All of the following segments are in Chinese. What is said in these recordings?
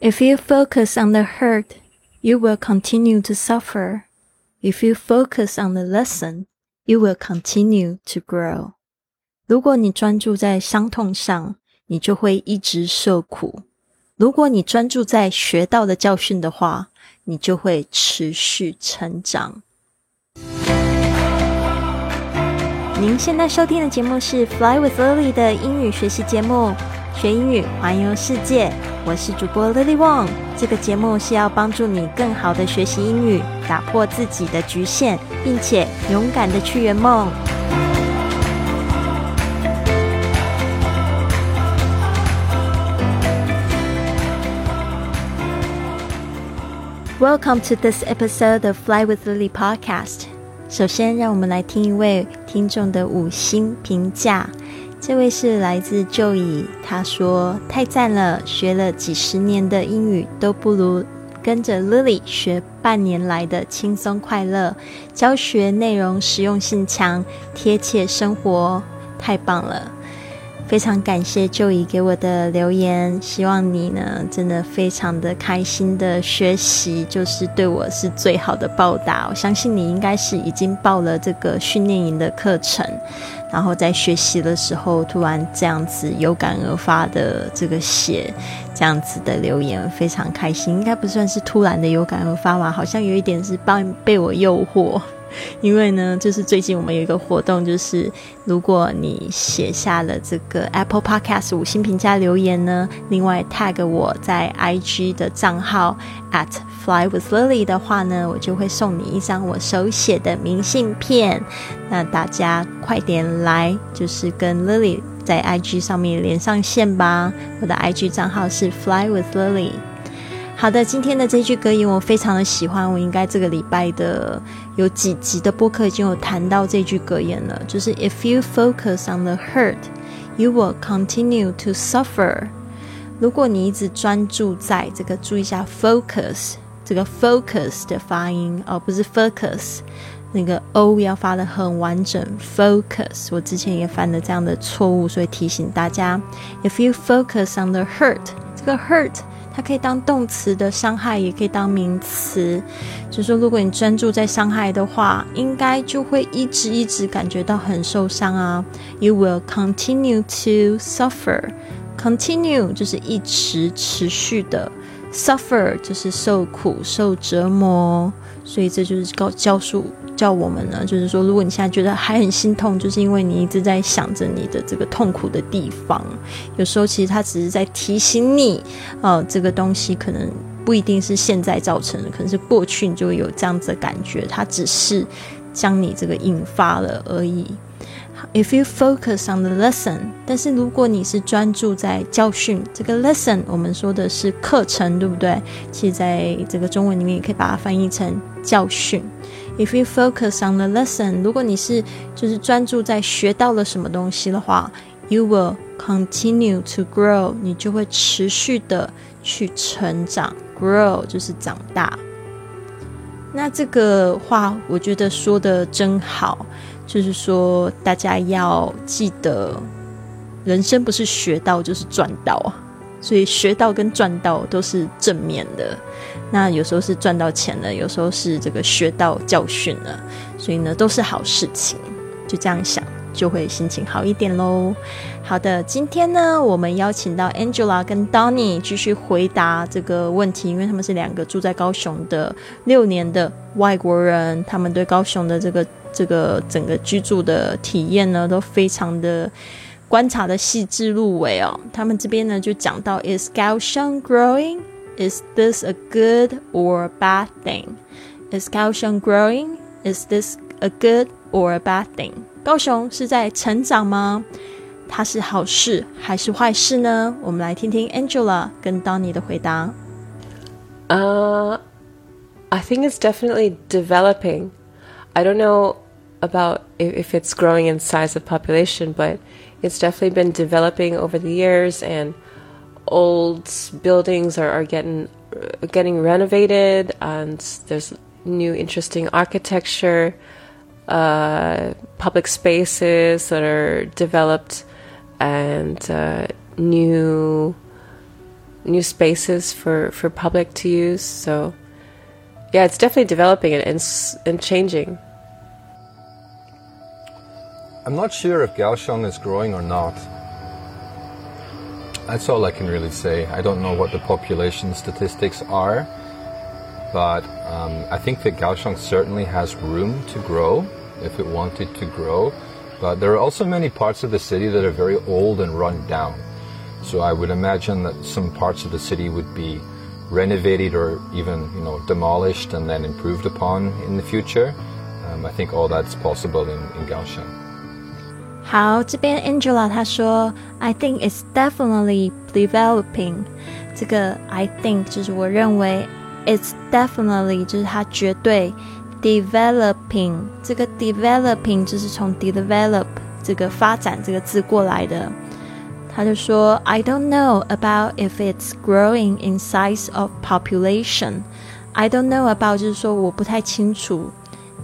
If you focus on the hurt, you will continue to suffer. If you focus on the lesson, you will continue to grow. 如果你专注在伤痛上，你就会一直受苦；如果你专注在学到的教训的话，你就会持续成长。您现在收听的节目是《Fly with Lily》的英语学习节目，学英语环游世界。 我是主播 Lily Wong。这个节目是要帮助你更好的学习英语，打破自己的局限，并且勇敢的去圆梦。Welcome to this episode of Fly with Lily podcast. 首先，让我们来听一位听众的五星评价。这位是来自旧以，他说：“太赞了，学了几十年的英语都不如跟着 Lily 学半年来的轻松快乐。教学内容实用性强，贴切生活，太棒了。”非常感谢舅姨给我的留言，希望你呢真的非常的开心的学习，就是对我是最好的报答。我相信你应该是已经报了这个训练营的课程，然后在学习的时候突然这样子有感而发的这个写这样子的留言，非常开心。应该不算是突然的有感而发吧，好像有一点是帮被我诱惑。因为呢，就是最近我们有一个活动，就是如果你写下了这个 Apple Podcast 五星评价留言呢，另外 tag 我在 IG 的账号 at fly with Lily 的话呢，我就会送你一张我手写的明信片。那大家快点来，就是跟 Lily 在 IG 上面连上线吧。我的 IG 账号是 fly with Lily。好的，今天的这句格言我非常的喜欢，我应该这个礼拜的有几集的播客已经有谈到这句格言了，就是 If you focus on the hurt, you will continue to suffer。如果你一直专注在这个，注意一下 focus 这个 focus 的发音哦，不是 focus，那个 o 要发的很完整 focus。我之前也犯了这样的错误，所以提醒大家，If you focus on the hurt，这个 hurt。它可以当动词的伤害，也可以当名词。就是说，如果你专注在伤害的话，应该就会一直一直感觉到很受伤啊。You will continue to suffer. Continue 就是一直持续的，suffer 就是受苦、受折磨。所以这就是告教书。叫我们呢，就是说，如果你现在觉得还很心痛，就是因为你一直在想着你的这个痛苦的地方。有时候其实他只是在提醒你，呃，这个东西可能不一定是现在造成的，可能是过去你就会有这样子的感觉。它只是将你这个引发了而已。If you focus on the lesson，但是如果你是专注在教训这个 lesson，我们说的是课程，对不对？其实在这个中文里面也可以把它翻译成教训。If you focus on the lesson，如果你是就是专注在学到了什么东西的话，you will continue to grow，你就会持续的去成长。Grow 就是长大。那这个话我觉得说的真好，就是说大家要记得，人生不是学到就是赚到啊。所以学到跟赚到都是正面的，那有时候是赚到钱了，有时候是这个学到教训了，所以呢都是好事情。就这样想，就会心情好一点喽。好的，今天呢我们邀请到 Angela 跟 Donny 继续回答这个问题，因为他们是两个住在高雄的六年的外国人，他们对高雄的这个这个整个居住的体验呢都非常的。观察的细致入微哦，他们这边呢就讲到：Is Kaohsiung growing? Is this a good or bad thing? Is Kaohsiung growing? Is this a good or a bad thing? 高雄是在成长吗？它是好事还是坏事呢？我们来听听 Angela 跟 Donny 的回答。Uh, I think it's definitely developing. I don't know about if it's growing in size of population, but it's definitely been developing over the years, and old buildings are, are getting getting renovated, and there's new interesting architecture, uh, public spaces that are developed, and uh, new new spaces for, for public to use. So, yeah, it's definitely developing and, and, and changing. I'm not sure if Kaohsiung is growing or not. That's all I can really say. I don't know what the population statistics are, but um, I think that Kaohsiung certainly has room to grow if it wanted to grow. But there are also many parts of the city that are very old and run down. So I would imagine that some parts of the city would be renovated or even you know demolished and then improved upon in the future. Um, I think all that's possible in, in. 好，这边 Angela 她说，I think it's definitely developing。这个 I think 就是我认为，it's definitely 就是它绝对 developing。这个 developing 就是从 develop 这个发展这个字过来的。他就说，I don't know about if it's growing in size of population。I don't know about 就是说我不太清楚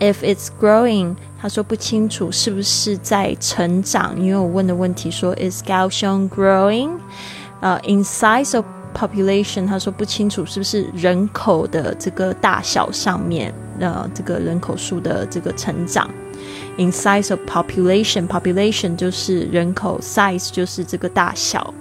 ，if it's growing。他说不清楚是不是在成长，因为我问的问题说 Is Kaohsiung growing？呃、uh,，in size of population，他说不清楚是不是人口的这个大小上面，呃，这个人口数的这个成长。In size of population，population 就是人口，size 就是这个大小。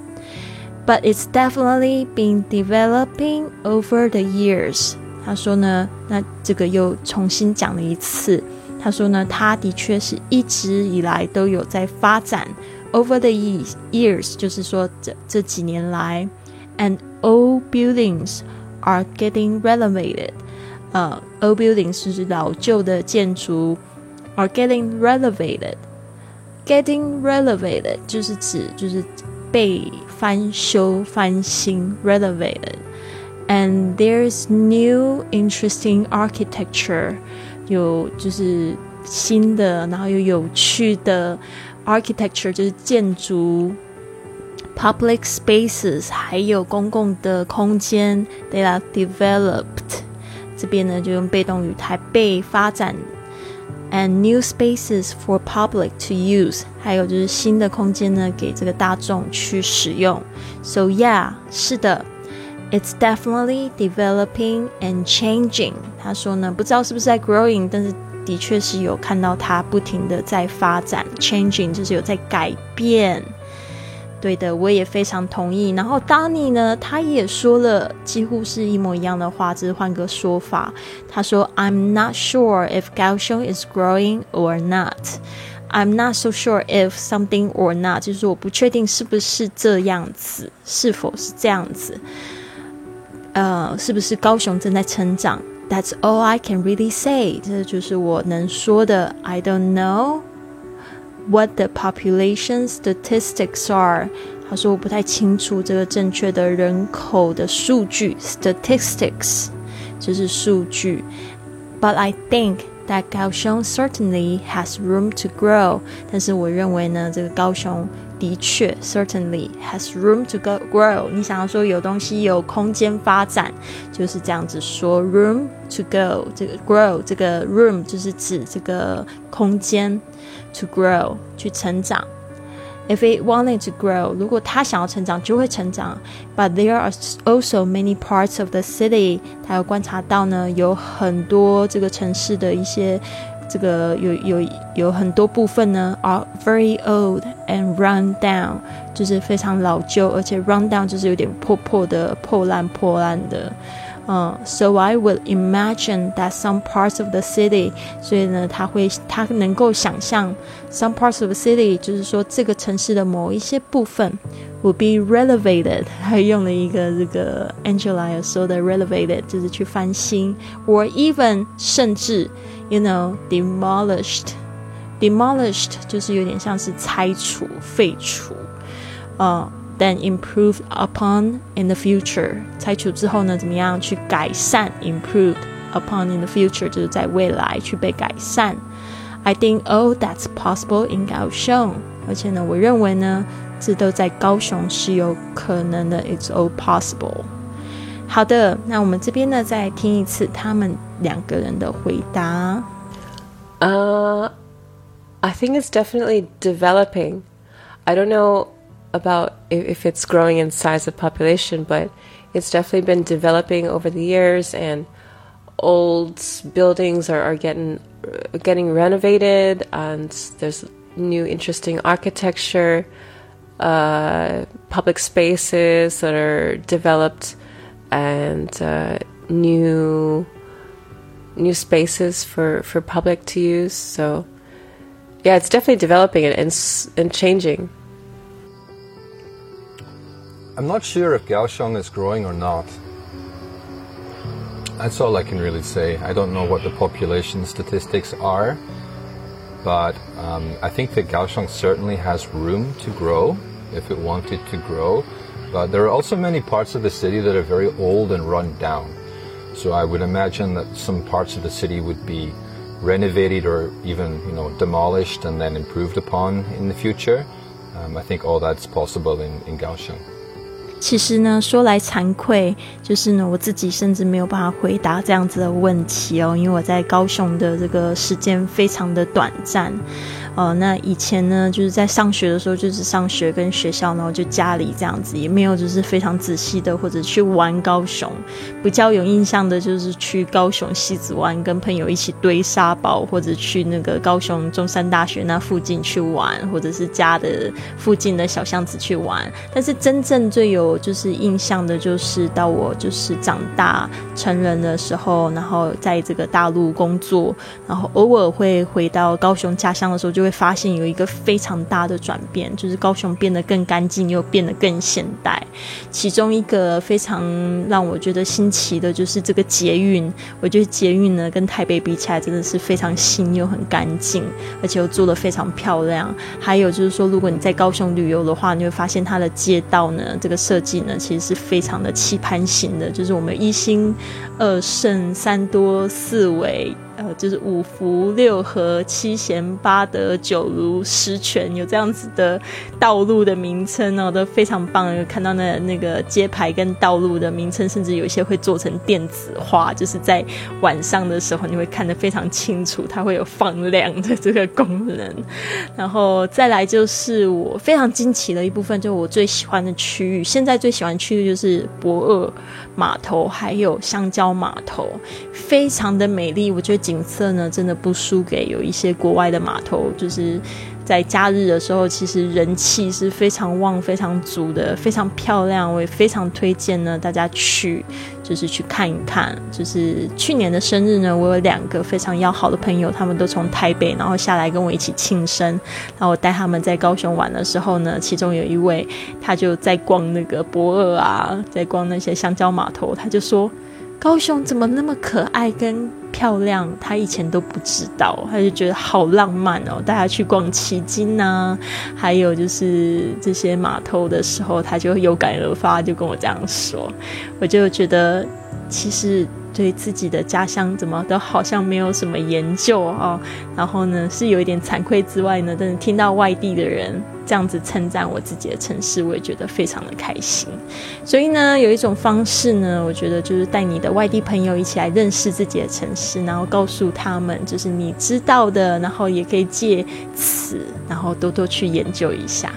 But it's definitely been developing over the years。 他说呢，那这个又重新讲了一次。他说呢，他的确是一直以来都有在发展，over the years，就是说这这几年来，and old buildings are getting renovated。呃，old buildings 是老旧的建筑，are getting renovated。getting renovated 就是指就是被翻修翻新，renovated。And there's new interesting architecture. 有就是新的，然后又有趣的 architecture，就是建筑，public spaces，还有公共的空间，they are developed。这边呢就用被动语态被发展，and new spaces for public to use，还有就是新的空间呢给这个大众去使用。So yeah，是的。 It's definitely developing and changing。他说呢，不知道是不是在 growing，但是的确是有看到它不停的在发展，changing 就是有在改变。对的，我也非常同意。然后 Danny 呢，他也说了几乎是一模一样的话，只是换个说法。他说：“I'm not sure if Kaohsiung is growing or not. I'm not so sure if something or not，就是我不确定是不是这样子，是否是这样子。”呃，是不是高雄正在成长？That's all I can really say。这就是我能说的。I don't know what the population statistics are。他说我不太清楚这个正确的人口的数据，statistics 就是数据。But I think that Kaohsiung certainly has room to grow。但是我认为呢，这个高雄。 的确，certainly has room to go grow。你想要说有东西有空间发展，就是这样子说 room to go。这个 grow 这个 room 就是指这个空间 to grow 去成长。If it wanted to grow，如果它想要成长，就会成长。But there are also many parts of the city。他要观察到呢，有很多这个城市的一些。这个有有有很多部分呢，are very old and run down，就是非常老旧，而且 run down 就是有点破破的、破烂破烂的。嗯，so I would imagine that some parts of the city，所以呢，他会他能够想象 some parts of the city，就是说这个城市的某一些部分 will be renovated，还用了一个这个 Angela 说的 renovated，就是去翻新，or even 甚至。you know demolished demolished 就是有点像是拆除废除呃 then improved upon in the future 拆除之后呢怎么样去改善 improved upon in the future 就是在未来去被改善 I think oh that's possible in 高雄而且呢我认为呢这都在高雄是有可能的 it's all possible 好的，那我们这边呢，再听一次他们两个人的回答。Uh, I think it's definitely developing. I don't know about if, it's growing in size of population, but it's definitely been developing over the years, and old buildings are, are getting getting renovated, and there's new interesting architecture, uh, public spaces that are developed, and uh, new new spaces for, for public to use. So, yeah, it's definitely developing and, and, and changing. I'm not sure if Kaohsiung is growing or not. That's all I can really say. I don't know what the population statistics are, but um, I think that Kaohsiung certainly has room to grow if it wanted to grow. But there are also many parts of the city that are very old and run down. So I would imagine that some parts of the city would be renovated or even you know demolished and then improved upon in the future. Um, I think all that's possible in, in Kaohsiung. 其实呢，说来惭愧，就是呢，我自己甚至没有办法回答这样子的问题哦，因为我在高雄的这个时间非常的短暂。哦，那以前呢，就是在上学的时候，就是上学跟学校，然后就家里这样子，也没有就是非常仔细的或者去玩高雄。比较有印象的就是去高雄西子湾，跟朋友一起堆沙堡，或者去那个高雄中山大学那附近去玩，或者是家的附近的小巷子去玩。但是真正最有就是印象的，就是到我就是长大成人的时候，然后在这个大陆工作，然后偶尔会回到高雄家乡的时候，就就会发现有一个非常大的转变，就是高雄变得更干净，又变得更现代。其中一个非常让我觉得新奇的，就是这个捷运。我觉得捷运呢，跟台北比起来，真的是非常新又很干净，而且又做的非常漂亮。还有就是说，如果你在高雄旅游的话，你会发现它的街道呢，这个设计呢，其实是非常的棋盘型的，就是我们一心二胜三多四维。呃，就是五福六合七贤八德九如十全，有这样子的道路的名称哦，都非常棒。有看到那那个街牌跟道路的名称，甚至有一些会做成电子化，就是在晚上的时候你会看得非常清楚，它会有放亮的这个功能。然后再来就是我非常惊奇的一部分，就我最喜欢的区域，现在最喜欢区域就是博二码头，还有香蕉码头，非常的美丽，我觉得。景色呢，真的不输给有一些国外的码头，就是在假日的时候，其实人气是非常旺、非常足的，非常漂亮。我也非常推荐呢，大家去，就是去看一看。就是去年的生日呢，我有两个非常要好的朋友，他们都从台北然后下来跟我一起庆生。然后我带他们在高雄玩的时候呢，其中有一位他就在逛那个博尔啊，在逛那些香蕉码头，他就说。高雄怎么那么可爱跟漂亮？他以前都不知道，他就觉得好浪漫哦。大家去逛旗津呐，还有就是这些码头的时候，他就有感而发，就跟我这样说。我就觉得，其实。对自己的家乡怎么都好像没有什么研究啊，然后呢是有一点惭愧之外呢，但是听到外地的人这样子称赞我自己的城市，我也觉得非常的开心。所以呢，有一种方式呢，我觉得就是带你的外地朋友一起来认识自己的城市，然后告诉他们就是你知道的，然后也可以借此然后多多去研究一下。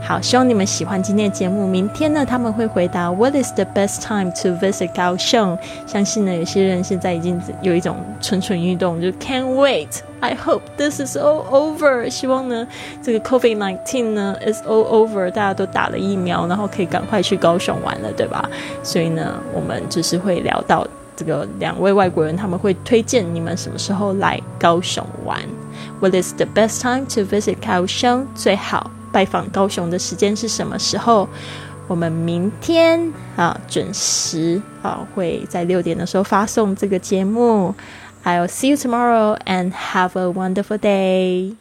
好，希望你们喜欢今天的节目。明天呢，他们会回答 What is the best time to visit Kaohsiung？相信呢，有些人现在已经有一种蠢蠢欲动，就 Can't wait。I hope this is all over。希望呢，这个 COVID nineteen 呢 is all over，大家都打了疫苗，然后可以赶快去高雄玩了，对吧？所以呢，我们就是会聊到这个两位外国人，他们会推荐你们什么时候来高雄玩。What is the best time to visit kao 香最好。拜访高雄的时间是什么时候？我们明天啊准时啊会在六点的时候发送这个节目。I'll see you tomorrow and have a wonderful day.